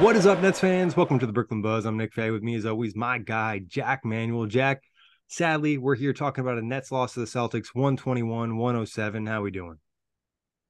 What is up, Nets fans? Welcome to the Brooklyn Buzz. I'm Nick Fay. With me, as always, my guy, Jac Manuell. Jac, sadly, we're here talking about a Nets loss to the Celtics, 121 107. How are we doing?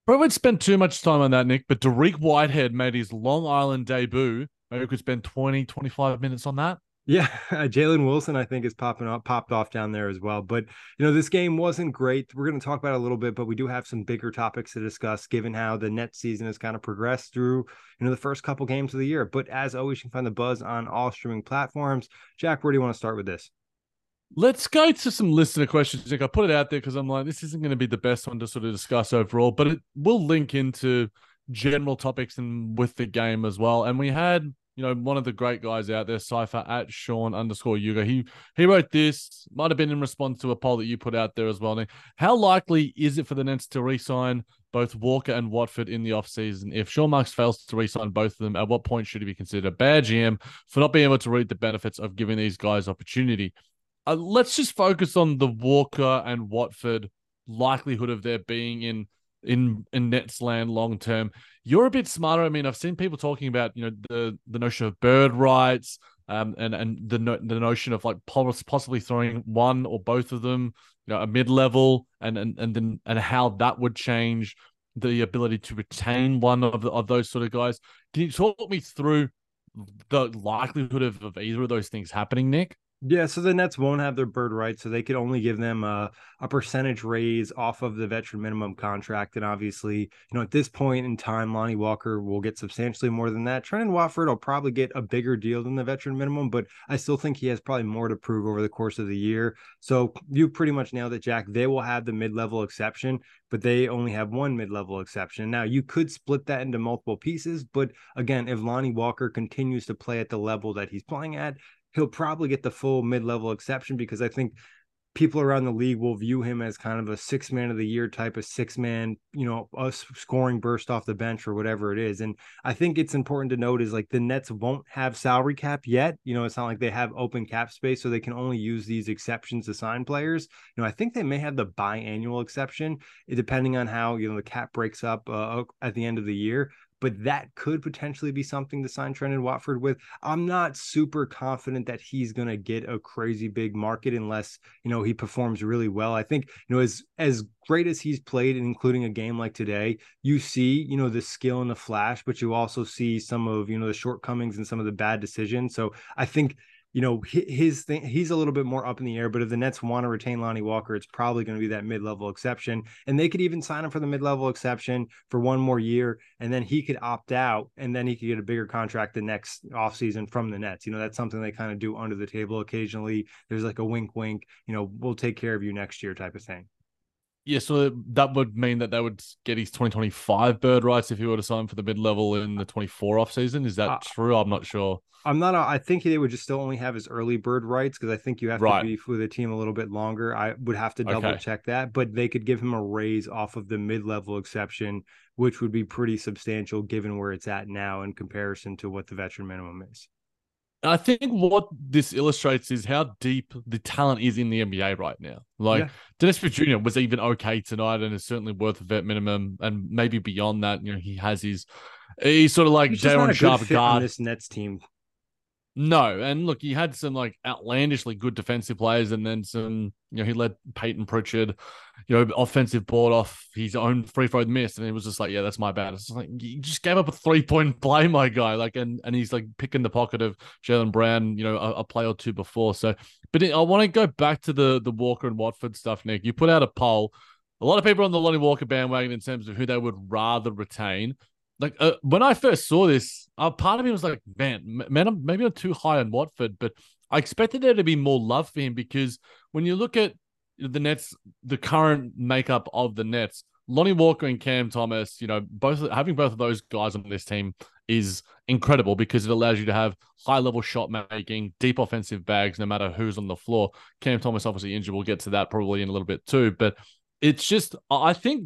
Probably spend too much time on that, Nick, but Dariq Whitehead made his Long Island debut. Maybe we could spend 20, 25 minutes on that. Yeah, uh, Jalen Wilson, I think, is popping up, popped off down there as well. But you know, this game wasn't great. We're going to talk about it a little bit, but we do have some bigger topics to discuss, given how the net season has kind of progressed through you know the first couple games of the year. But as always, you can find the buzz on all streaming platforms. Jac, where do you want to start with this? Let's go to some listener questions. Nick, I put it out there because I'm like, this isn't going to be the best one to sort of discuss overall, but it will link into general topics and with the game as well. And we had you know, one of the great guys out there, Cypher at Sean underscore Yuga. He he wrote this, might have been in response to a poll that you put out there as well. How likely is it for the Nets to re-sign both Walker and Watford in the offseason? If Sean Marks fails to re-sign both of them, at what point should he be considered a bad GM for not being able to read the benefits of giving these guys opportunity? Uh, let's just focus on the Walker and Watford likelihood of there being in in in Nets land long term. You're a bit smarter. I mean, I've seen people talking about you know the the notion of bird rights, um, and and the no, the notion of like possibly throwing one or both of them, you know, a mid level, and and and then and how that would change the ability to retain one of the, of those sort of guys. Can you talk me through the likelihood of, of either of those things happening, Nick? Yeah, so the Nets won't have their bird rights, so they could only give them a, a percentage raise off of the veteran minimum contract. And obviously, you know, at this point in time, Lonnie Walker will get substantially more than that. Trendon Watford will probably get a bigger deal than the veteran minimum, but I still think he has probably more to prove over the course of the year. So you pretty much nailed it, Jac. They will have the mid-level exception, but they only have one mid-level exception. Now you could split that into multiple pieces, but again, if Lonnie Walker continues to play at the level that he's playing at, he'll probably get the full mid-level exception because I think people around the league will view him as kind of a six man of the year type of six man, you know, a scoring burst off the bench or whatever it is. And I think it's important to note is like the Nets won't have salary cap yet. You know, it's not like they have open cap space, so they can only use these exceptions to sign players. You know, I think they may have the biannual exception depending on how, you know, the cap breaks up uh, at the end of the year but that could potentially be something to sign Trendon Watford with. I'm not super confident that he's going to get a crazy big market unless, you know, he performs really well. I think, you know, as as great as he's played, including a game like today, you see, you know, the skill and the flash, but you also see some of, you know, the shortcomings and some of the bad decisions. So I think you know, his thing, he's a little bit more up in the air. But if the Nets want to retain Lonnie Walker, it's probably going to be that mid level exception. And they could even sign him for the mid level exception for one more year. And then he could opt out and then he could get a bigger contract the next offseason from the Nets. You know, that's something they kind of do under the table occasionally. There's like a wink, wink, you know, we'll take care of you next year type of thing. Yeah, so that would mean that they would get his 2025 bird rights if he were to sign for the mid level in the 24 off season. Is that uh, true? I'm not sure. I'm not. I think they would just still only have his early bird rights because I think you have right. to be with the team a little bit longer. I would have to double okay. check that, but they could give him a raise off of the mid level exception, which would be pretty substantial given where it's at now in comparison to what the veteran minimum is. I think what this illustrates is how deep the talent is in the NBA right now. Like yeah. Dennis Jr. was even okay tonight and is certainly worth a vet minimum and maybe beyond that. You know, he has his he's sort of like Day'Ron Sharpe guard. this Nets team. No, and look, he had some like outlandishly good defensive players, and then some. You know, he let Payton Pritchard, you know, offensive board off his own free throw miss, and it was just like, yeah, that's my bad. It's like you just gave up a three point play, my guy. Like, and and he's like picking the pocket of Jaylen Brown, you know, a, a, play or two before. So, but I want to go back to the the Walker and Watford stuff, Nick. You put out a poll. A lot of people on the Lonnie Walker bandwagon in terms of who they would rather retain like uh, when I first saw this, uh, part of me was like, man, man, maybe I'm too high on Watford, but I expected there to be more love for him because when you look at the Nets, the current makeup of the Nets, Lonnie Walker and Cam Thomas, you know, both having both of those guys on this team is incredible because it allows you to have high level shot making, deep offensive bags, no matter who's on the floor. Cam Thomas obviously injured. We'll get to that probably in a little bit too, but it's just I think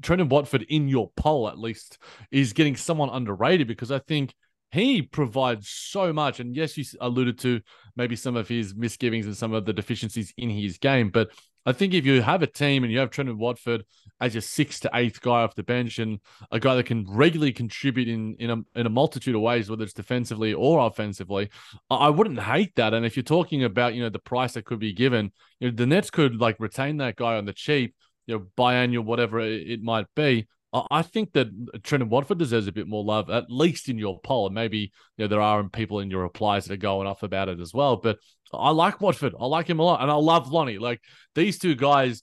Trendon Watford in your poll at least is getting someone underrated because I think he provides so much. And yes, you alluded to maybe some of his misgivings and some of the deficiencies in his game, but I think if you have a team and you have Trendon Watford as your sixth to eighth guy off the bench and a guy that can regularly contribute in in a, in a multitude of ways, whether it's defensively or offensively, I wouldn't hate that. And if you're talking about you know the price that could be given, you know the Nets could like retain that guy on the cheap you know, biannual, whatever it might be. I think that Trendon Watford deserves a bit more love, at least in your poll. And maybe you know there are people in your replies that are going off about it as well. But I like Watford. I like him a lot, and I love Lonnie. Like these two guys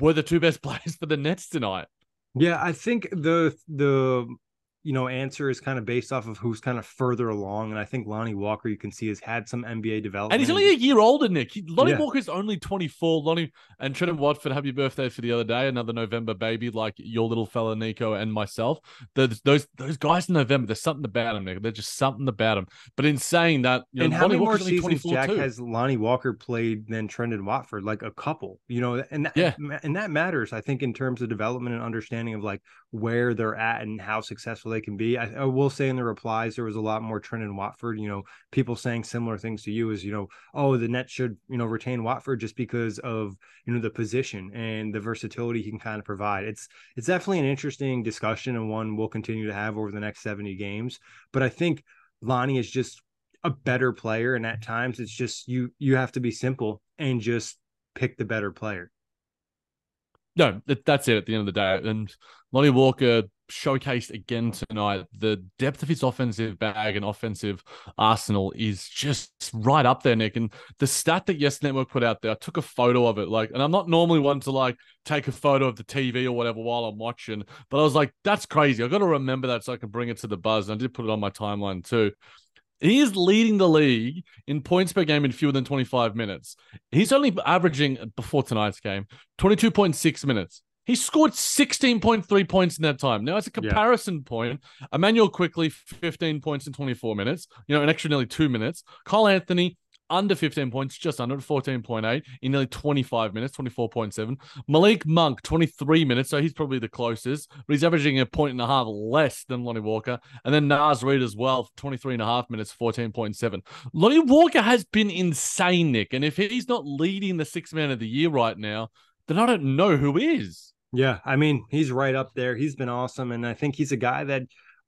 were the two best players for the Nets tonight. Yeah, I think the the you know, answer is kind of based off of who's kind of further along. And I think Lonnie Walker, you can see, has had some NBA development. And he's only a year older, Nick. He, Lonnie yeah. Walker's only 24. Lonnie and Trendon Watford, happy birthday for the other day. Another November baby, like your little fella Nico and myself. The, those those guys in November, there's something about them, Nick. There's just something about them. But in saying that, you know, and how Lonnie many Walker's more seasons Jac too. has Lonnie Walker played than Trendon Watford? Like a couple, you know, and that, yeah. and that matters, I think, in terms of development and understanding of like where they're at and how successful they can be. I, I will say in the replies there was a lot more Trendon Watford. You know, people saying similar things to you is you know, oh, the net should you know retain Watford just because of you know the position and the versatility he can kind of provide. It's it's definitely an interesting discussion and one we'll continue to have over the next seventy games. But I think Lonnie is just a better player, and at times it's just you you have to be simple and just pick the better player. No, that's it at the end of the day. And Lonnie Walker showcased again tonight. The depth of his offensive bag and offensive arsenal is just right up there, Nick. And the stat that Yes Network put out there, I took a photo of it. Like, and I'm not normally one to like take a photo of the TV or whatever while I'm watching, but I was like, that's crazy. I got to remember that so I can bring it to the buzz. And I did put it on my timeline too. He is leading the league in points per game in fewer than 25 minutes. He's only averaging before tonight's game 22.6 minutes. He scored 16.3 points in that time. Now, as a comparison yeah. point, Immanuel Quickley 15 points in 24 minutes, you know, an extra nearly two minutes. Cole Anthony, under 15 points, just under 14.8 in nearly 25 minutes, 24.7. Malik Monk, 23 minutes, so he's probably the closest, but he's averaging a point and a half less than Lonnie Walker. And then Naz Reid as well, 23 and a half minutes, 14.7. Lonnie Walker has been insane, Nick. And if he's not leading the six man of the year right now, then I don't know who is. Yeah, I mean, he's right up there. He's been awesome. And I think he's a guy that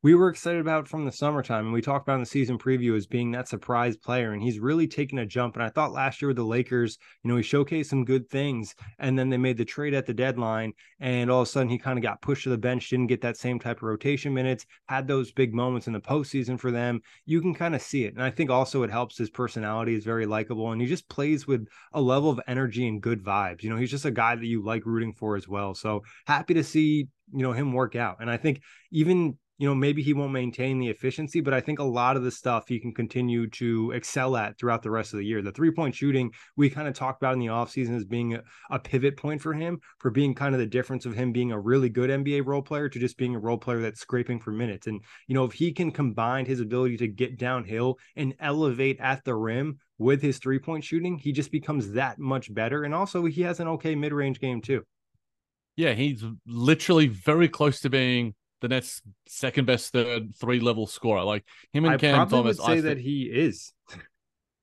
we were excited about from the summertime. And we talked about in the season preview as being that surprise player. And he's really taken a jump. And I thought last year with the Lakers, you know, he showcased some good things. And then they made the trade at the deadline. And all of a sudden he kind of got pushed to the bench, didn't get that same type of rotation minutes, had those big moments in the postseason for them. You can kind of see it. And I think also it helps his personality is very likable. And he just plays with a level of energy and good vibes. You know, he's just a guy that you like rooting for as well. So happy to see you know him work out and i think even you know, maybe he won't maintain the efficiency, but I think a lot of the stuff he can continue to excel at throughout the rest of the year. The three point shooting, we kind of talked about in the offseason as being a, a, pivot point for him, for being kind of the difference of him being a really good NBA role player to just being a role player that's scraping for minutes. And, you know, if he can combine his ability to get downhill and elevate at the rim with his three point shooting, he just becomes that much better. And also, he has an okay mid range game, too. Yeah, he's literally very close to being the Nets' second best third three level scorer. Like him and I Cam Thomas. would say I that he is.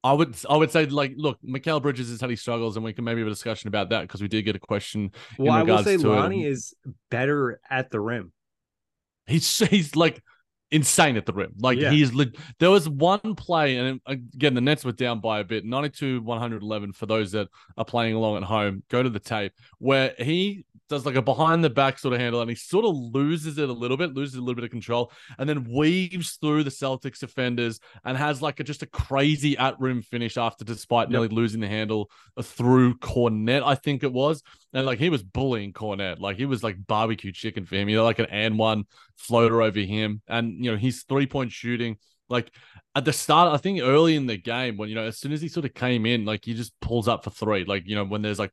I would I would say like look, Mikal Bridges has had his struggles, and we can maybe have a discussion about that because we did get a question. Well, I will regards say it. Lonnie is better at the rim. He's he's like insane at the rim. Like Yeah. he's le- there was one play, and again the Nets were down by a bit, 92 111 for those that are playing along at home. Go to the tape where he does like a behind the back sort of handle, and he sort of loses it a little bit, loses a little bit of control, and then weaves through the Celtics defenders and has like a, just a crazy at room finish after, despite nearly losing the handle uh, through Kornet, I think it was. And like he was bullying Kornet, like he was like barbecue chicken for him. You know, like an and one floater over him, and you know his three point shooting. Like at the start, I think early in the game, when you know, as soon as he sort of came in, like he just pulls up for three. Like you know, when there's like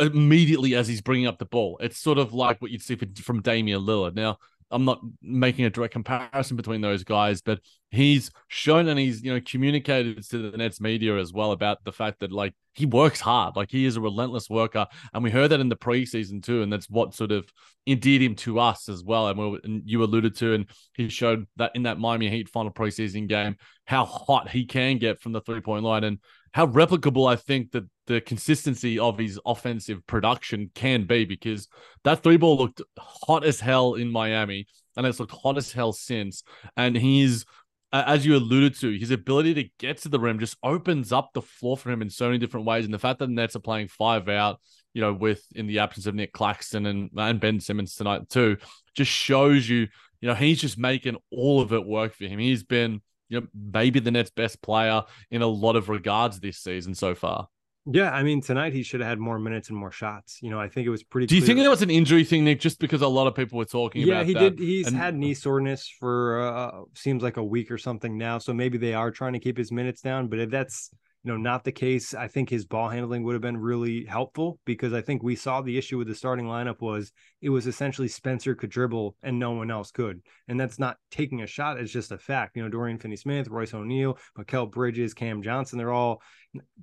immediately as he's bringing up the ball, it's sort of like what you'd see from Damian Lillard. Now, I'm not making a direct comparison between those guys, but he's shown and he's you know communicated to the Nets media as well about the fact that like he works hard, like he is a relentless worker, and we heard that in the preseason too, and that's what sort of endeared him to us as well. And, we and you alluded to, and he showed that in that Miami Heat final preseason game how hot he can get from the three point line and how replicable I think that the consistency of his offensive production can be because that three ball looked hot as hell in Miami and it's looked hot as hell since. And he's, as you alluded to, his ability to get to the rim just opens up the floor for him in so many different ways. And the fact that the Nets are playing five out, you know, with in the absence of Nic Claxton and, and Ben Simmons tonight too, just shows you, you know, he's just making all of it work for him. He's been, you know, maybe the Nets' best player in a lot of regards this season so far. Yeah, I mean tonight he should have had more minutes and more shots. You know, I think it was pretty. Do you think that was an injury thing, Nick? Just because a lot of people were talking Yeah, about Yeah, he that. did. He's And- had knee soreness for uh, seems like a week or something now. So maybe they are trying to keep his minutes down. But if that's you know not the case, I think his ball handling would have been really helpful because I think we saw the issue with the starting lineup was it was essentially Spencer could dribble and no one else could, and that's not taking a shot. It's just a fact. You know, Dorian Finney-Smith, Royce O'Neal, Mikal Bridges, Cam Johnson, they're all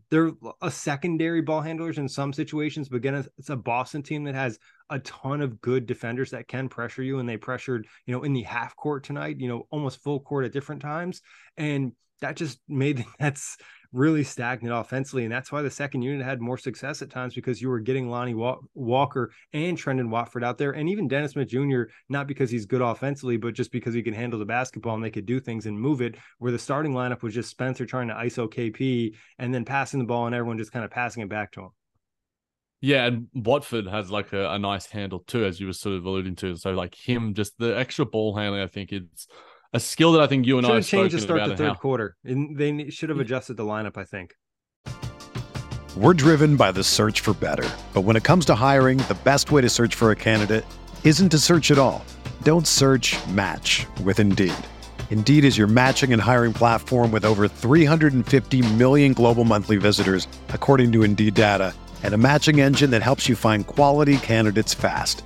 they're a secondary ball handlers in some situations, but again, it's a Boston team that has a ton of good defenders that can pressure you, and they pressured, you know, in the half court tonight, you know, almost full court at different times, and that just made the Nets really stagnant offensively, and that's why the second unit had more success at times because you were getting Lonnie Walker and Trendon Watford out there, and even Dennis Smith Jr. Not because he's good offensively, but just because he can handle the basketball and they could do things and move it. Where the starting lineup was just Spencer trying to ISO KP and then passing the ball, and everyone just kind of passing it back to him. Yeah, and Watford has like a, a nice handle too, as you were sort of alluding to. So like him, just the extra ball handling, I think it's a skill that I think you and Should I have have changed to start the third how- quarter, and they should have mm. adjusted the lineup. I think. We're driven by the search for better. But when it comes to hiring, the best way to search for a candidate isn't to search at all. Don't search match with Indeed. Indeed is your matching and hiring platform with over 350 million global monthly visitors, according to Indeed data, and a matching engine that helps you find quality candidates fast.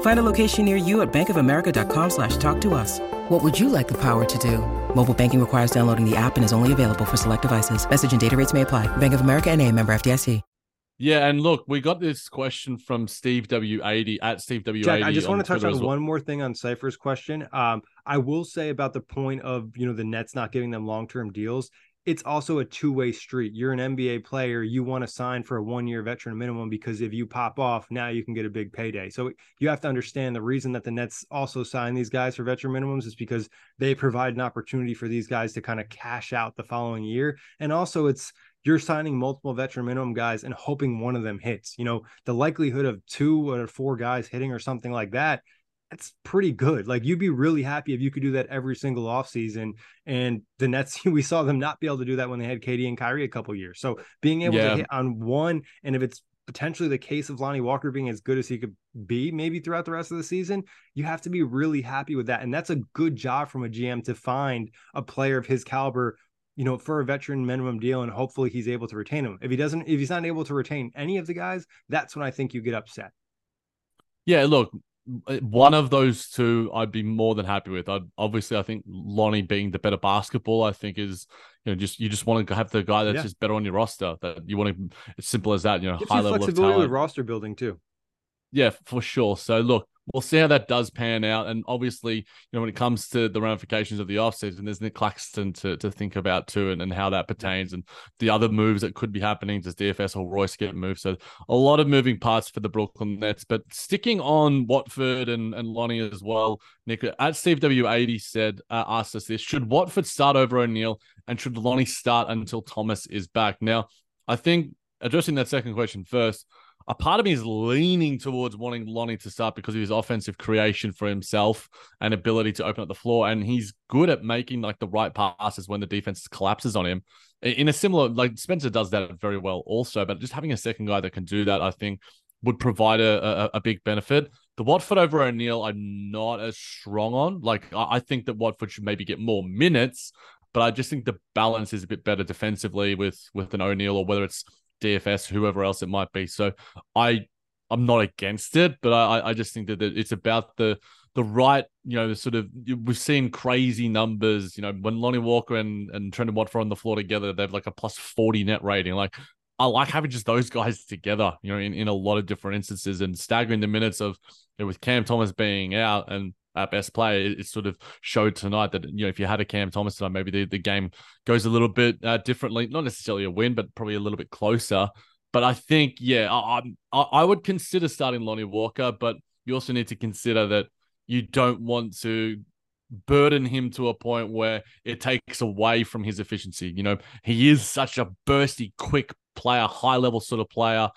Find a location near you at bankofamerica.com slash talk to us. What would you like the power to do? Mobile banking requires downloading the app and is only available for select devices. Message and data rates may apply. Bank of America and a member FDIC. Yeah, and look, we got this question from Steve W80 at Steve W80. Jac, I just want to touch Twitter on well. one more thing on Cypher's question. Um, I will say about the point of you know the Nets not giving them long term deals. It's also a two way street. You're an NBA player. You want to sign for a one year veteran minimum because if you pop off, now you can get a big payday. So you have to understand the reason that the Nets also sign these guys for veteran minimums is because they provide an opportunity for these guys to kind of cash out the following year. And also, it's you're signing multiple veteran minimum guys and hoping one of them hits. You know, the likelihood of two or four guys hitting or something like that, that's pretty good. Like you'd be really happy if you could do that every single offseason. And the Nets, we saw them not be able to do that when they had KD and Kyrie a couple years. So being able Yeah. to hit on one, and if it's potentially the case of Lonnie Walker being as good as he could be maybe throughout the rest of the season, you have to be really happy with that. And that's a good job from a GM to find a player of his caliber you know, for a veteran minimum deal, and hopefully he's able to retain him. If he doesn't, if he's not able to retain any of the guys, that's when I think you get upset. Yeah, look, one of those two I'd be more than happy with. I'd, obviously, I think Lonnie being the better basketball, I think is you know just you just want to have the guy that's Yeah. just better on your roster. That you want to, as simple as that. You know, Gives high you level of flexibility with talent. roster building too. Yeah, for sure. So look, we'll see how that does pan out. And obviously, you know, when it comes to the ramifications of the offseason, there's Nic Claxton to, to think about too and, and how that pertains and the other moves that could be happening. Does DFS or Royce get moved? So a lot of moving parts for the Brooklyn Nets. But sticking on Watford and, and Lonnie as well, Nick, at Steve W80 said, uh, asked us this should Watford start over O'Neal and should Lonnie start until Thomas is back? Now, I think addressing that second question first, a part of me is leaning towards wanting Lonnie to start because of his offensive creation for himself and ability to open up the floor. And he's good at making like the right passes when the defense collapses on him. In a similar, like Spencer does that very well also, but just having a second guy that can do that, I think would provide a, a, a big benefit. The Watford over O'Neill, I'm not as strong on. Like, I, I think that Watford should maybe get more minutes, but I just think the balance is a bit better defensively with with an O'Neill or whether it's DFS, whoever else it might be. So I I'm not against it, but I I just think that it's about the the right, you know, the sort of we've seen crazy numbers. You know, when Lonnie Walker and and Trendon Watford on the floor together, they've like a plus forty net rating. Like I like having just those guys together. You know, in, in a lot of different instances and staggering the minutes of you know, with Cam Thomas being out and our best player, it, it sort of showed tonight that you know if you had a Cam Thomas tonight, maybe the, the game goes a little bit uh, differently. Not necessarily a win, but probably a little bit closer. But I think, yeah, I, I I would consider starting Lonnie Walker, but you also need to consider that you don't want to burden him to a point where it takes away from his efficiency. You know, he is such a bursty, quick player, high level sort of player.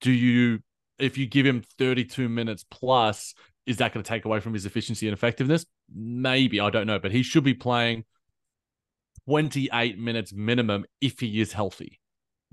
Do you, if you give him 32 minutes plus, is that going to take away from his efficiency and effectiveness? Maybe, I don't know, but he should be playing 28 minutes minimum if he is healthy.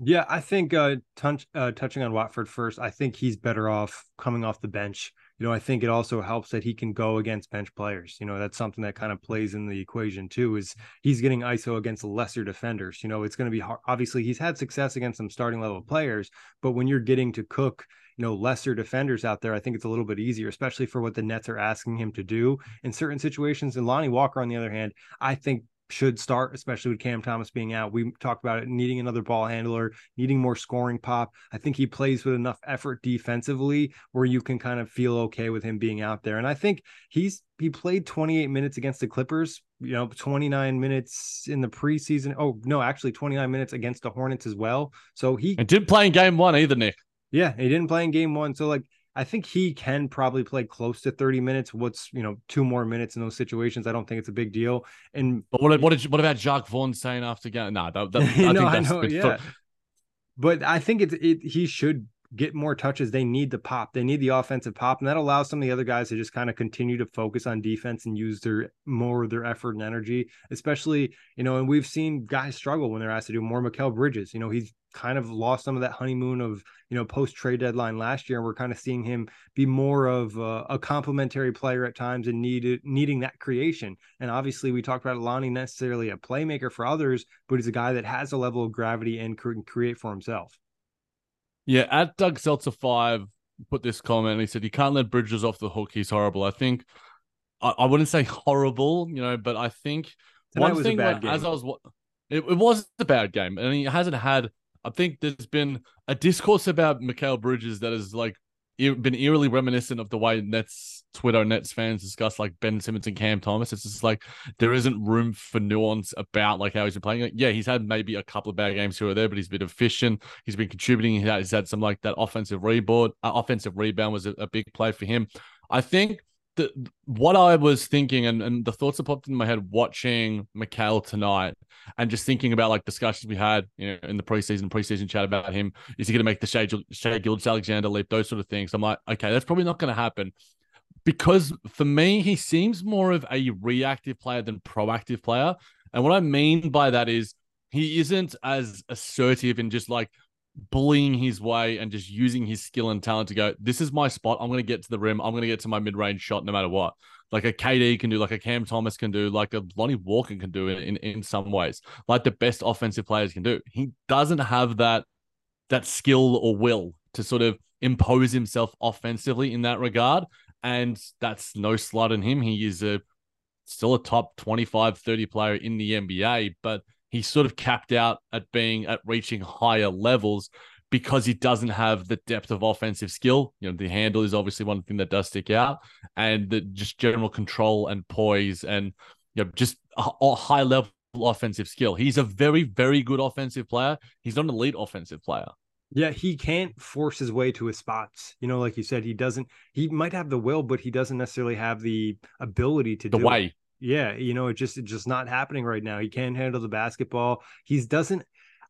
Yeah, I think uh, touch, uh, touching on Watford first, I think he's better off coming off the bench. You know, I think it also helps that he can go against bench players. You know, that's something that kind of plays in the equation too. Is he's getting ISO against lesser defenders? You know, it's going to be hard. Obviously, he's had success against some starting level players, but when you're getting to cook, you know, lesser defenders out there, I think it's a little bit easier, especially for what the Nets are asking him to do in certain situations. And Lonnie Walker, on the other hand, I think should start, especially with Cam Thomas being out. We talked about it needing another ball handler, needing more scoring pop. I think he plays with enough effort defensively where you can kind of feel okay with him being out there. And I think he's he played 28 minutes against the Clippers, you know, 29 minutes in the preseason. Oh, no, actually 29 minutes against the Hornets as well. So he And didn't play in game one either, Nick. Yeah, he didn't play in game one. So like I think he can probably play close to 30 minutes. What's you know, two more minutes in those situations. I don't think it's a big deal. And But what, what did what about Jacque Vaughn saying after game? Nah, that, that, I no, think I that's know, a bit yeah. But I think it's it he should get more touches, they need the pop. They need the offensive pop, and that allows some of the other guys to just kind of continue to focus on defense and use their more of their effort and energy. Especially, you know, and we've seen guys struggle when they're asked to do more. Mikal Bridges, you know, he's kind of lost some of that honeymoon of you know post trade deadline last year. And we're kind of seeing him be more of a, a complementary player at times and needed needing that creation. And obviously, we talked about Lonnie necessarily a playmaker for others, but he's a guy that has a level of gravity and can create for himself. Yeah, at Doug Seltzer five put this comment. He said he can't let Bridges off the hook. He's horrible. I think I, I wouldn't say horrible, you know, but I think Tonight one thing like, as I was it, it was a bad game, and he hasn't had I think there's been a discourse about Mikal Bridges that has like been eerily reminiscent of the way Nets Twitter Nets fans discuss like Ben Simmons and Cam Thomas. It's just like there isn't room for nuance about like how he's been playing. Like, yeah, he's had maybe a couple of bad games here or there, but he's been efficient. He's been contributing. He's had some like that offensive rebound. Uh, offensive rebound was a, a big play for him. I think the what I was thinking and, and the thoughts that popped in my head watching Mikal tonight and just thinking about like discussions we had you know in the preseason preseason chat about him. Is he going to make the Shai, Shai Gilgeous-Alexander leap? Those sort of things. I'm like okay that's probably not going to happen. Because for me he seems more of a reactive player than proactive player. And what I mean by that is he isn't as assertive and just like bullying his way and just using his skill and talent to go, this is my spot. I'm going to get to the rim. I'm going to get to my mid range shot no matter what. Like a KD can do, like a Cam Thomas can do, like a Lonnie Walker can do in, in, in some ways, like the best offensive players can do. He doesn't have that that skill or will to sort of impose himself offensively in that regard. And that's no slight on him. He is a still a top 25, 30 player in the NBA, but he's sort of capped out at being at reaching higher levels because he doesn't have the depth of offensive skill. You know, the handle is obviously one thing that does stick out, and the just general control and poise and you know just a, a high level offensive skill. He's a very very good offensive player. He's not an elite offensive player. Yeah, he can't force his way to his spots. You know, like you said, he doesn't. He might have the will, but he doesn't necessarily have the ability to the do way. It. Yeah, you know, it just it's just not happening right now. He can't handle the basketball. He doesn't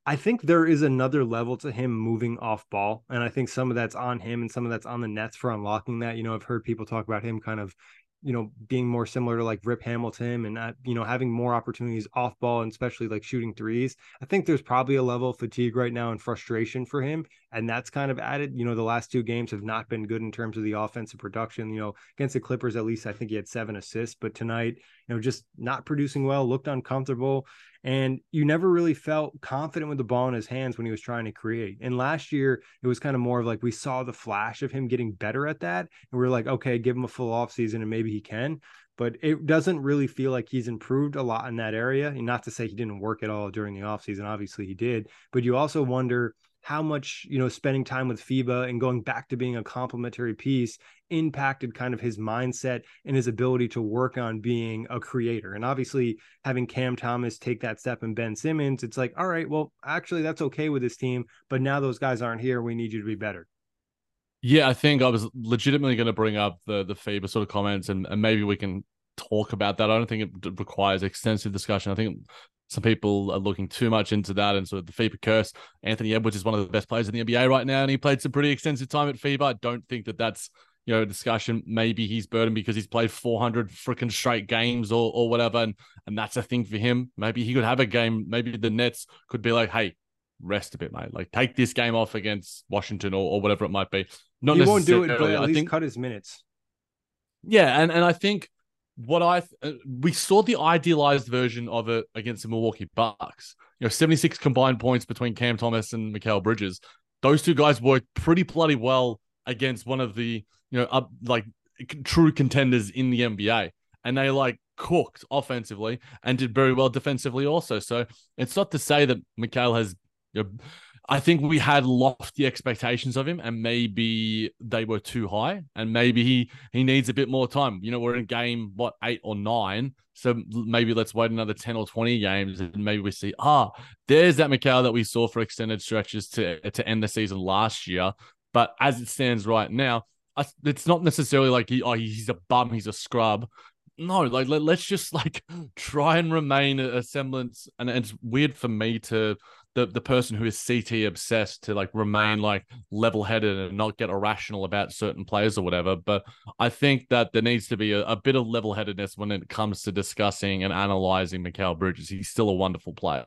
I think there is another level to him moving off ball. And I think some of that's on him and some of that's on the Nets for unlocking that. You know, I've heard people talk about him kind of you know, being more similar to like Rip Hamilton and you know, having more opportunities off ball and especially like shooting threes. I think there's probably a level of fatigue right now and frustration for him. And that's kind of added. You know, the last two games have not been good in terms of the offensive production. You know, against the Clippers, at least I think he had seven assists, but tonight, you know, just not producing well, looked uncomfortable. And you never really felt confident with the ball in his hands when he was trying to create. And last year, it was kind of more of like we saw the flash of him getting better at that. And we are like, okay, give him a full off season and maybe he can. But it doesn't really feel like he's improved a lot in that area. And not to say he didn't work at all during the offseason. Obviously, he did. But you also wonder how much you know spending time with FIBA and going back to being a complementary piece impacted kind of his mindset and his ability to work on being a creator. And obviously, having Cam Thomas take that step and Ben Simmons, it's like, all right, well, actually, that's okay with this team, but now those guys aren't here. We need you to be better. Yeah, I think I was legitimately going to bring up the the FIBA sort of comments, and, and maybe we can talk about that. I don't think it requires extensive discussion. I think some people are looking too much into that and sort of the FIBA curse. Anthony Edwards is one of the best players in the NBA right now, and he played some pretty extensive time at FIBA. I don't think that that's you know discussion. Maybe he's burdened because he's played 400 freaking straight games or or whatever, and and that's a thing for him. Maybe he could have a game. Maybe the Nets could be like, hey. Rest a bit, mate. Like take this game off against Washington or, or whatever it might be. Not he won't do it, but at I least think, cut his minutes. Yeah, and and I think what I uh, we saw the idealized version of it against the Milwaukee Bucks. You know, 76 combined points between Cam Thomas and Mikal Bridges. Those two guys worked pretty bloody well against one of the, you know, up like true contenders in the NBA. And they like cooked offensively and did very well defensively also. So it's not to say that Mikal has you know, I think we had lofty expectations of him, and maybe they were too high, and maybe he he needs a bit more time. You know, we're in game what eight or nine, so maybe let's wait another ten or twenty games, and maybe we see ah, there's that Mikal that we saw for extended stretches to to end the season last year. But as it stands right now, it's not necessarily like he oh he's a bum, he's a scrub no, like let, us just like try and remain a, semblance. And it's weird for me to the the person who is CT obsessed to like remain like level headed and not get irrational about certain players or whatever. But I think that there needs to be a, a bit of level headedness when it comes to discussing and analyzing Mikal Bridges. He's still a wonderful player.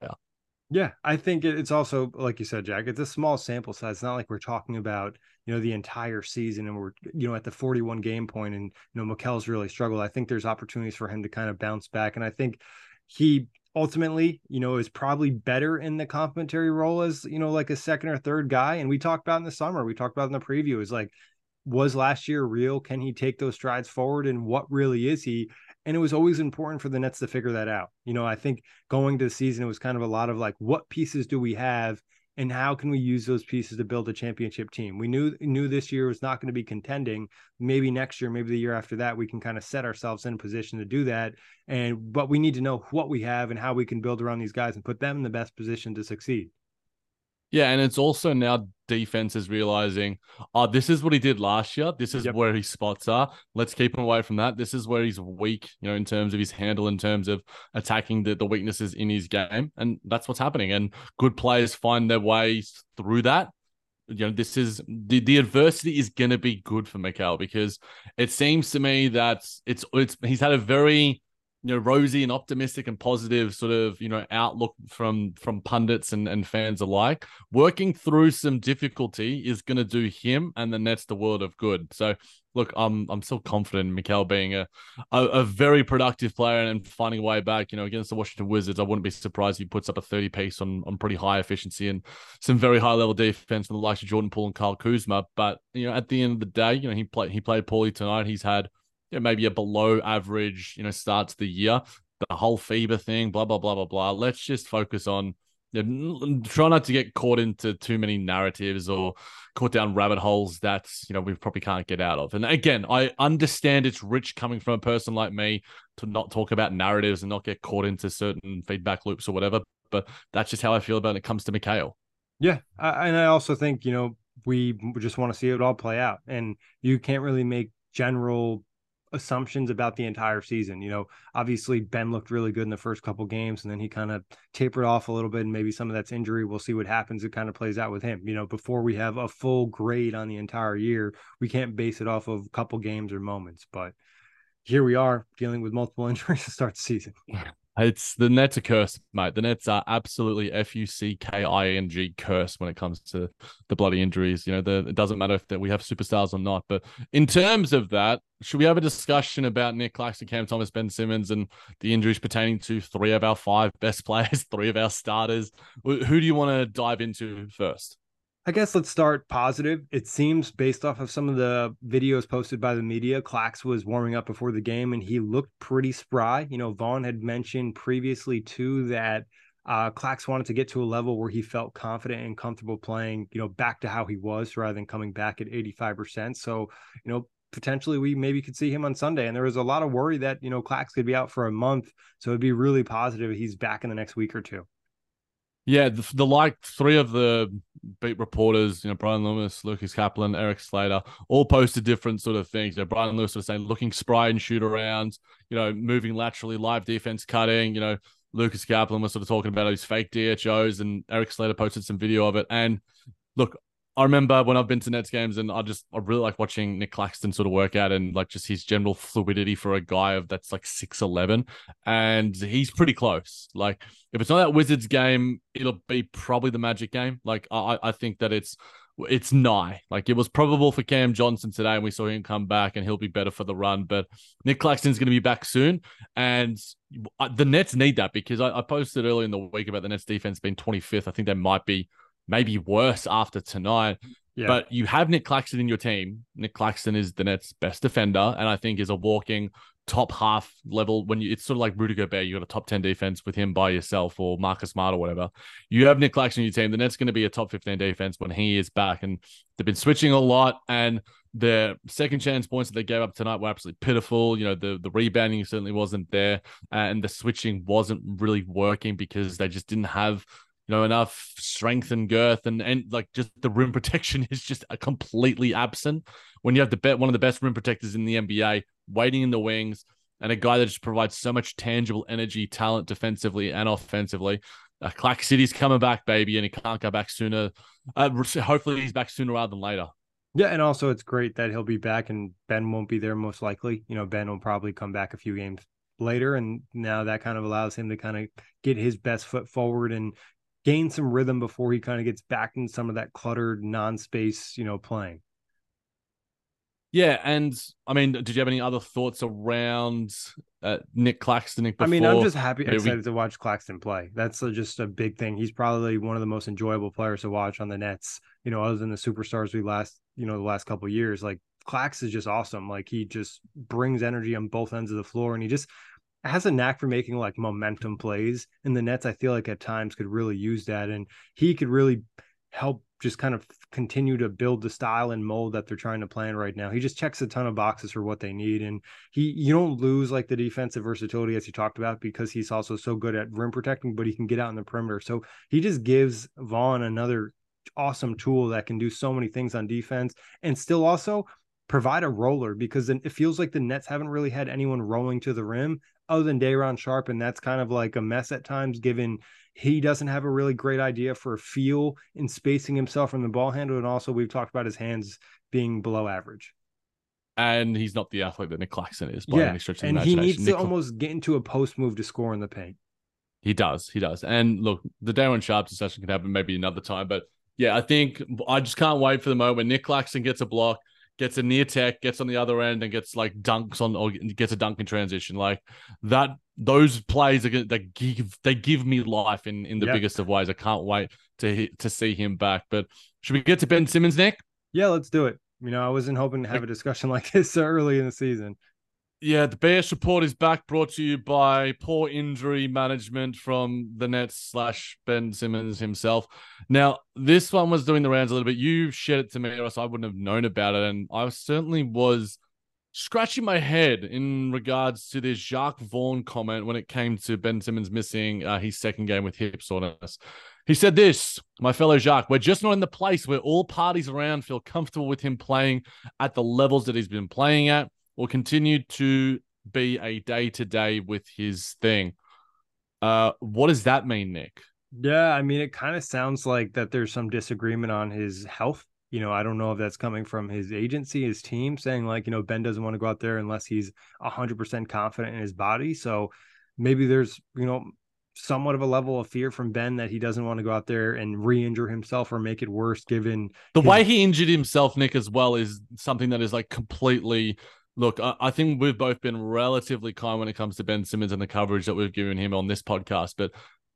Yeah, I think it's also like you said, Jac. It's a small sample size. It's not like we're talking about you know the entire season and we're you know at the 41 game point and you know Mikal's really struggled. I think there's opportunities for him to kind of bounce back, and I think he ultimately, you know, is probably better in the complementary role as, you know, like a second or third guy. And we talked about in the summer, we talked about in the preview is like, was last year real? Can he take those strides forward? And what really is he? And it was always important for the Nets to figure that out. You know, I think going to the season, it was kind of a lot of like, what pieces do we have? and how can we use those pieces to build a championship team? We knew knew this year was not going to be contending. Maybe next year, maybe the year after that, we can kind of set ourselves in a position to do that. And but we need to know what we have and how we can build around these guys and put them in the best position to succeed. Yeah, and it's also now defense is realizing, oh, this is what he did last year. This is yep. where his spots are. Let's keep him away from that. This is where he's weak, you know, in terms of his handle, in terms of attacking the, the weaknesses in his game. And that's what's happening. And good players find their ways through that. You know, this is the, the adversity is gonna be good for Mikal because it seems to me that it's it's he's had a very you know rosy and optimistic and positive sort of you know outlook from from pundits and, and fans alike. Working through some difficulty is going to do him and the nets the world of good. So look i'm i'm still confident in Mikal being a, a, a very productive player and finding a way back you know against the washington wizards. I wouldn't be surprised if he puts up a 30 piece on on pretty high efficiency and some very high level defense from the likes of jordan poole and kyle kuzma. But you know at the end of the day you know he played he played poorly tonight. He's had you know, maybe a below average, you know, start to the year. The whole FIBA thing, blah blah blah blah blah. Let's just focus on you know, try not to get caught into too many narratives or caught down rabbit holes that you know we probably can't get out of. And again, I understand it's rich coming from a person like me to not talk about narratives and not get caught into certain feedback loops or whatever. But that's just how I feel about it when it comes to Mikal. Yeah, and I also think you know we just want to see it all play out, and you can't really make general assumptions about the entire season. You know, obviously Ben looked really good in the first couple games and then he kind of tapered off a little bit and maybe some of that's injury. We'll see what happens. It kind of plays out with him. You know, before we have a full grade on the entire year, we can't base it off of a couple games or moments, but here we are dealing with multiple injuries to start the season. It's the Nets are cursed, mate. The Nets are absolutely f u c k i n g cursed when it comes to the bloody injuries. You know, the, it doesn't matter if that we have superstars or not. But in terms of that, should we have a discussion about Nic Claxton, Cam Thomas, Ben Simmons, and the injuries pertaining to three of our five best players, three of our starters? Who do you want to dive into first? I guess let's start positive. It seems based off of some of the videos posted by the media, Clax was warming up before the game and he looked pretty spry. You know, Vaughn had mentioned previously too that uh, Clax wanted to get to a level where he felt confident and comfortable playing, you know, back to how he was rather than coming back at 85%. So, you know, potentially we maybe could see him on Sunday. And there was a lot of worry that, you know, Clax could be out for a month. So it'd be really positive he's back in the next week or two. Yeah, the, the, like three of the beat reporters, you know, Brian Lewis, Lucas Kaplan, Erik Slater, all posted different sort of things. You know, Brian Lewis was saying looking spry and shoot around, you know, moving laterally, live defense cutting, you know, Lucas Kaplan was sort of talking about his fake DHOs and Erik Slater posted some video of it. And look, I remember when I've been to Nets games and I just I really like watching Nic Claxton sort of work out and like just his general fluidity for a guy of that's like six eleven, and he's pretty close. Like if it's not that Wizards game, it'll be probably the Magic game. Like I I think that it's it's nigh. Like it was probable for Cam Johnson today, and we saw him come back, and he'll be better for the run. But Nic Claxton's going to be back soon, and the Nets need that because I, I posted earlier in the week about the Nets defense being 25th. I think they might be maybe worse after tonight. Yeah. But you have Nic Claxton in your team. Nic Claxton is the Nets' best defender, and I think is a walking top half level. When you, it's sort of like Rudy Gobert, you got a top ten defense with him by yourself, or Marcus Smart or whatever. You have Nic Claxton in your team. The Nets going to be a top fifteen defense when he is back, and they've been switching a lot. And the second chance points that they gave up tonight were absolutely pitiful. You know, the the rebounding certainly wasn't there, and the switching wasn't really working because they just didn't have you know, enough strength and girth and and like just the rim protection is just completely absent. When you have the bet one of the best rim protectors in the NBA waiting in the wings and a guy that just provides so much tangible energy, talent defensively and offensively. uh, Clack City's coming back, baby, and he can't go back sooner. Uh, hopefully, he's back sooner rather than later. Yeah, and also it's great that he'll be back and Ben won't be there most likely. You know, Ben will probably come back a few games later, and now that kind of allows him to kind of get his best foot forward and gain some rhythm before he kind of gets back in some of that cluttered non-space, you know, playing. Yeah, and I mean, did you have any other thoughts around uh, Nic Claxton? Nick I mean, I'm just happy, excited we... to watch Claxton play. That's just a big thing. He's probably one of the most enjoyable players to watch on the Nets. You know, other than the superstars we last, you know, the last couple years. Like Clax is just awesome. Like he just brings energy on both ends of the floor, and he just has a knack for making like momentum plays. And the Nets, I feel like at times could really use that, and he could really help just kind of continue to build the style and mold that they're trying to plan right now. He just checks a ton of boxes for what they need. And he you don't lose like the defensive versatility as you talked about because he's also so good at rim protecting, but he can get out in the perimeter. So he just gives Vaughn another awesome tool that can do so many things on defense and still also provide a roller because it feels like the Nets haven't really had anyone rolling to the rim other than Day'Ron Sharpe, and that's kind of like a mess at times, given he doesn't have a really great idea for a feel in spacing himself from the ball handle, and also we've talked about his hands being below average. And he's not the athlete that Nic Claxton is by yeah. any stretch of and imagination. he needs Nick... to almost get into a post move to score in the paint. He does, he does. And look, the Day'Ron Sharpe discussion can happen maybe another time, but yeah, I think I just can't wait for the moment when Nic Claxton gets a block gets a near tech, gets on the other end, and gets like dunks on or gets a dunk in transition. Like that, those plays are that give they give me life in in the yep. biggest of ways. I can't wait to to see him back. But should we get to Ben Simmons, Nick? Yeah, let's do it. You know, I wasn't hoping to have a discussion like this so early in the season. Yeah, the BS report is back, brought to you by poor injury management from the Nets slash Ben Simmons himself. Now, this one was doing the rounds a little bit. You shared it to me, or else I wouldn't have known about it, and I certainly was scratching my head in regards to this Jacque Vaughn comment when it came to Ben Simmons missing uh, his second game with hip soreness. He said this, my fellow Jacques, we're just not in the place where all parties around feel comfortable with him playing at the levels that he's been playing at will continue to be a day to day with his thing. Uh, what does that mean, Nick? Yeah, I mean, it kind of sounds like that there's some disagreement on his health. You know, I don't know if that's coming from his agency, his team saying, like, you know, Ben doesn't want to go out there unless he's 100% confident in his body. So maybe there's, you know, somewhat of a level of fear from Ben that he doesn't want to go out there and re-injure himself or make it worse given the his... way he injured himself Nick as well is something that is like completely Look, I, I, think we've both been relatively kind when it comes to Ben Simmons and the coverage that we've given him on this podcast, but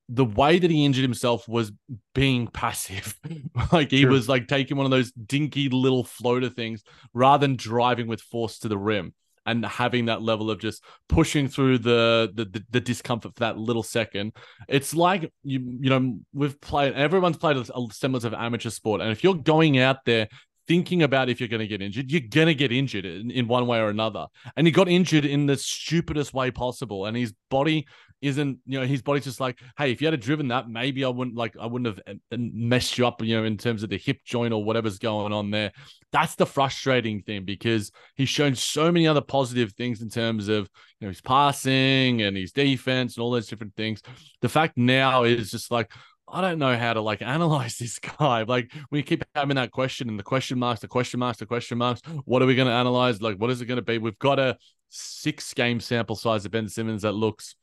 the way that he injured himself was being passive. like he was like taking one of those dinky little floater things rather than driving with force to the rim and having that level of just pushing through the, the the, the discomfort for that little second. It's like you you know we've played everyone's played a semblance of amateur sport, and if you're going out there thinking about if you're going to get injured, you're going to get injured in, in one way or another. And he got injured in the stupidest way possible. And his body isn't, you know, his body's just like, hey, if you had driven that, maybe I wouldn't like, I wouldn't have uh, uh, messed you up, you know, in terms of the hip joint or whatever's going on there. That's the frustrating thing because he's shown so many other positive things in terms of, you know, his passing and his defense and all those different things. The fact now is just like, I don't know how to like analyze this guy. Like we keep having that question and the question marks, the question marks, the question marks. What are we going to analyze? Like, what is it going to be? We've got a six game sample size of Ben Simmons that looks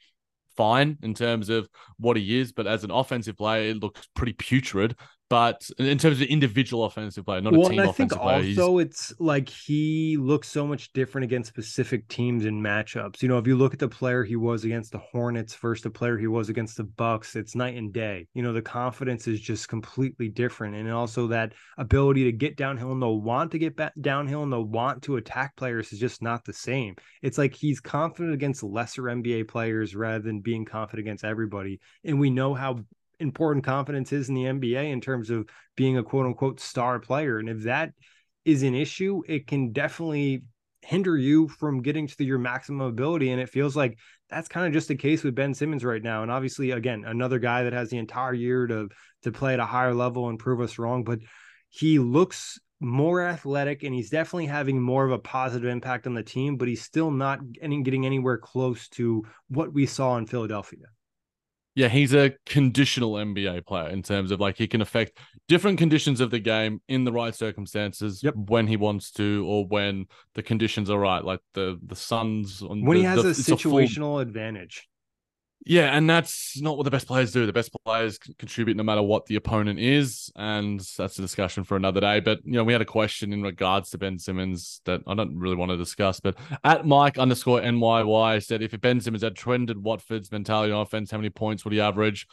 fine in terms of what he is, but as an offensive player, it looks pretty putrid but in terms of individual offensive player, not well, a team I think also it's like he looks so much different against specific teams and matchups. You know, if you look at the player he was against the Hornets versus the player he was against the Bucks, it's night and day. You know, the confidence is just completely different, and also that ability to get downhill and the want to get back downhill and the want to attack players is just not the same. It's like he's confident against lesser NBA players rather than being confident against everybody, and we know how important confidence is in the NBA in terms of being a quote unquote star player. And if that is an issue, it can definitely hinder you from getting to your maximum ability. And it feels like that's kind of just the case with Ben Simmons right now. And obviously, again, another guy that has the entire year to to play at a higher level and prove us wrong. But he looks more athletic and he's definitely having more of a positive impact on the team, but he's still not getting anywhere close to what we saw in Philadelphia. Yeah, he's a conditional NBA player in terms of like he can affect different conditions of the game in the right circumstances Yep. when he wants to or when the conditions are right. Like the the Suns on When the, he has the- a it's full- situational advantage. Yeah, and that's not what the best players do. The best players contribute no matter what the opponent is, and that's a discussion for another day. But you know, we had a question in regards to Ben Simmons that I don't really want to discuss. But at Mike underscore NYY said, if Ben Simmons had Trendon Watford's mentality on offense, how many points would he average?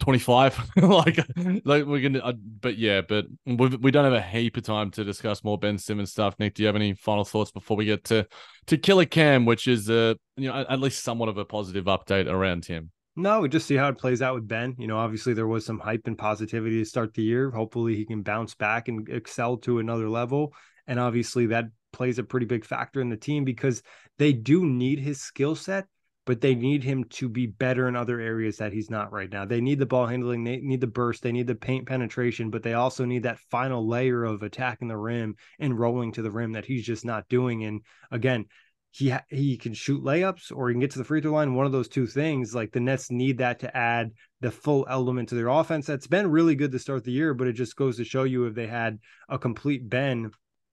25 like like we're gonna uh, but yeah but we've, we don't have a heap of time to discuss more ben simmons stuff nick do you have any final thoughts before we get to to killer cam which is uh you know at, least somewhat of a positive update around him No, we just see how it plays out with Ben. You know, obviously there was some hype and positivity to start the year. Hopefully he can bounce back and excel to another level. And obviously that plays a pretty big factor in the team because they do need his skill set, but they need him to be better in other areas that he's not right now. They need the ball handling, they need the burst, they need the paint penetration, but they also need that final layer of attacking the rim and rolling to the rim that he's just not doing. And again, he he can shoot layups or he can get to the free throw line. One of those two things. Like the Nets need that to add the full element to their offense. That's been really good to start the year, but it just goes to show you if they had a complete Ben,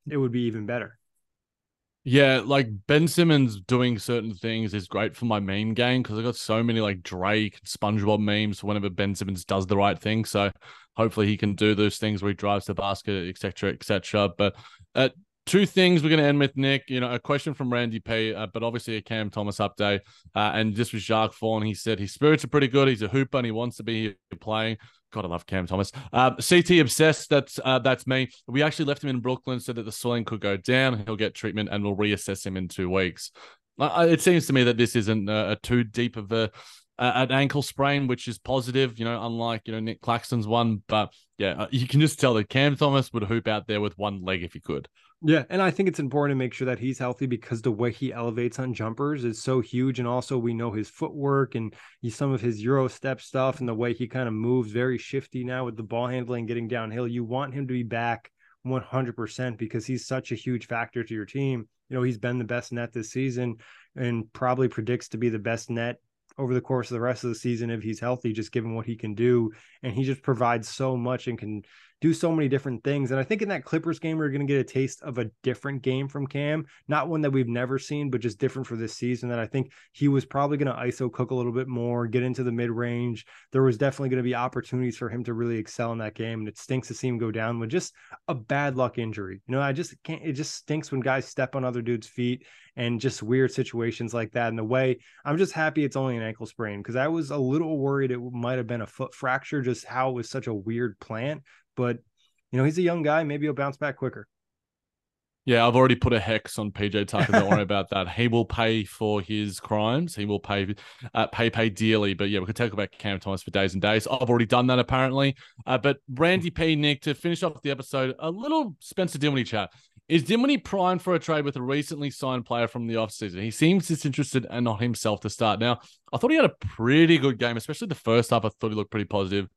it would be even better. Yeah, like Ben Simmons doing certain things is great for my meme game because I got so many like Drake and SpongeBob memes whenever Ben Simmons does the right thing. So hopefully he can do those things where he drives the basket, etc., etc. But uh, two things we're going to end with Nick. You know, a question from Randy P, uh, but obviously a Cam Thomas update. Uh, and this was Jacque Vaughn. He said his spirits are pretty good. He's a hooper and he wants to be here playing. God, I love Cam Thomas. Um, CT obsessed. That's uh, that's me. We actually left him in Brooklyn so that the swelling could go down. He'll get treatment, and we'll reassess him in two weeks. Uh, it seems to me that this isn't a, too deep of a, a an ankle sprain, which is positive. You know, unlike you know Nic Claxton's one. But yeah, uh, you can just tell that Cam Thomas would hoop out there with one leg if he could. Yeah, and I think it's important to make sure that he's healthy because the way he elevates on jumpers is so huge, and also we know his footwork and he, some of his euro step stuff and the way he kind of moves very shifty now with the ball handling, getting downhill. You want him to be back 100% because he's such a huge factor to your team. You know, he's been the best net this season and probably predicts to be the best net over the course of the rest of the season if he's healthy, just given what he can do. And he just provides so much and can do so many different things. And I think in that Clippers game, we're going to get a taste of a different game from Cam, not one that we've never seen, but just different for this season. That I think he was probably going to ISO cook a little bit more, get into the mid range. There was definitely going to be opportunities for him to really excel in that game. And it stinks to see him go down with just a bad luck injury. You know, I just can't, it just stinks when guys step on other dudes' feet and just weird situations like that. And the way I'm just happy it's only an ankle sprain because I was a little worried it might have been a foot fracture, just how it was such a weird plant. But you know, he's a young guy. Maybe he'll bounce back quicker. Yeah, I've already put a hex on PJ Tucker. Don't worry about that. He will pay for his crimes. He will pay, uh, pay, pay dearly. But yeah, we could talk about Cam Thomas for days and days. I've already done that apparently. Uh, but Randy P. Nick to finish off the episode, a little Spencer Dinwiddie chat. Is Dinwiddie primed for a trade with a recently signed player from the offseason? He seems disinterested and not himself to start. Now, I thought he had a pretty good game, especially the first half. I thought he looked pretty positive.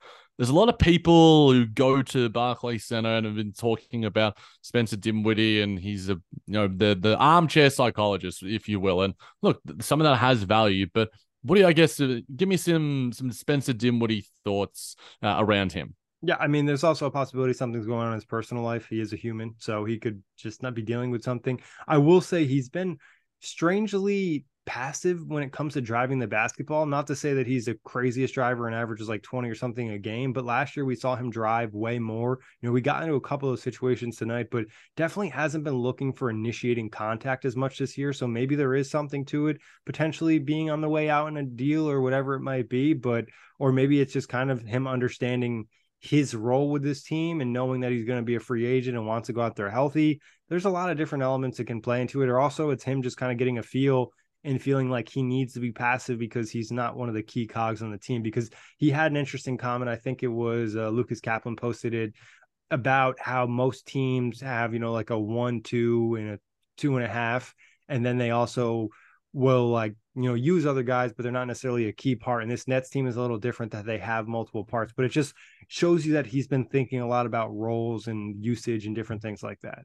There's a lot of people who go to Barclays Center and have been talking about Spencer Dinwiddie, and he's a you know the the armchair psychologist, if you will. And look, some of that has value, but what do you, I guess, uh, give me some some Spencer Dinwiddie thoughts uh, around him? Yeah, I mean, there's also a possibility something's going on in his personal life. He is a human, so he could just not be dealing with something. I will say he's been strangely passive when it comes to driving the basketball. Not to say that he's the craziest driver and averages like 20 or something a game, but last year we saw him drive way more. You know, we got into a couple of situations tonight, but definitely hasn't been looking for initiating contact as much this year. So maybe there is something to it, potentially being on the way out in a deal or whatever it might be. But, or maybe it's just kind of him understanding his role with this team and knowing that he's going to be a free agent and wants to go out there healthy. There's a lot of different elements that can play into it. Or also, it's him just kind of getting a feel and feeling like he needs to be passive because he's not one of the key cogs on the team. Because he had an interesting comment. I think it was uh, Lucas Kaplan posted it about how most teams have, you know, like a one, two, and a two and a half. And then they also will like you know use other guys but they're not necessarily a key part and this nets team is a little different that they have multiple parts but it just shows you that he's been thinking a lot about roles and usage and different things like that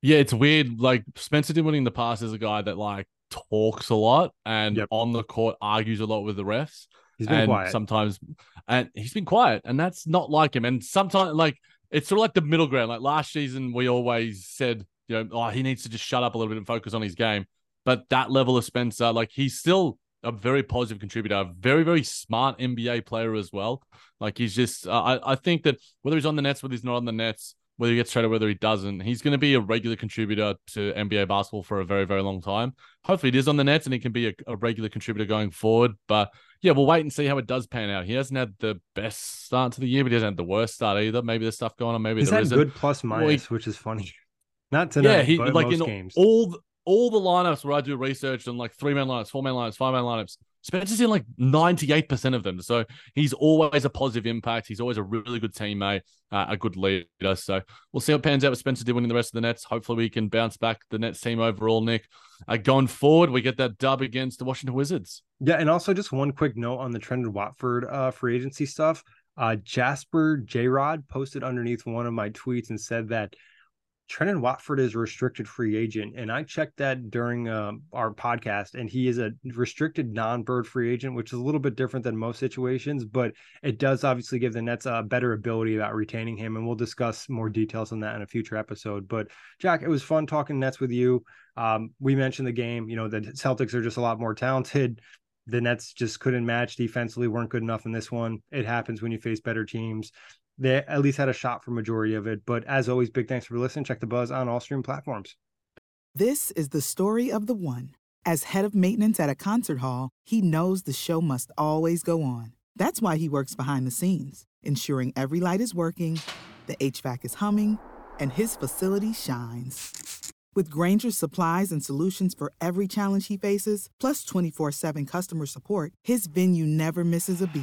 Yeah, it's weird. Like Spencer Dinwiddie in the past is a guy that like talks a lot and Yep. on the court argues a lot with the refs. He's been and quiet. sometimes, and he's been quiet, and that's not like him. And sometimes, like it's sort of like the middle ground. Like last season, we always said, you know, oh, he needs to just shut up a little bit and focus on his game. But that level of Spencer, like he's still a very positive contributor, a very, very smart NBA player as well. Like he's just, uh, I, I think that whether he's on the Nets, whether he's not on the Nets, whether he gets traded, whether he doesn't, he's going to be a regular contributor to NBA basketball for a very, very long time. Hopefully, it is on the Nets and he can be a, a regular contributor going forward. But yeah, we'll wait and see how it does pan out. He hasn't had the best start to the year, but he hasn't had the worst start either. Maybe there's stuff going on. Maybe He's there had isn't. good plus minus, Well, he- which is funny. Not tonight, yeah, he like in games. all the, all the lineups where I do research on like three man lineups, four man lineups, five man lineups. Spencer's in like 98% of them. So he's always a positive impact. He's always a really good teammate, uh, a good leader. So we'll see what pans out with Spencer Dinwiddie the rest of the Nets. Hopefully we can bounce back the Nets team overall, Nick. Uh, going forward, we get that dub against the Washington Wizards. Yeah, and also just one quick note on the Trendon Watford uh, free agency stuff. Uh, Jasper J Rod posted underneath one of my tweets and said that Trendon Watford is a restricted free agent, and I checked that during um, our podcast, and he is a restricted non-bird free agent, which is a little bit different than most situations, but it does obviously give the Nets a better ability about retaining him, and we'll discuss more details on that in a future episode. But Jac, it was fun talking Nets with you. Um, we mentioned the game, you know, the Celtics are just a lot more talented. The Nets just couldn't match defensively, weren't good enough in this one. It happens when you face better teams they at least had a shot for majority of it. But as always, big thanks for listening. Check the buzz on all stream platforms. This is the story of the one. As head of maintenance at a concert hall, he knows the show must always go on. That's why he works behind the scenes, ensuring every light is working, the HVAC is humming, and his facility shines. With Grainger's supplies and solutions for every challenge he faces, plus 24 7 customer support, his venue never misses a beat.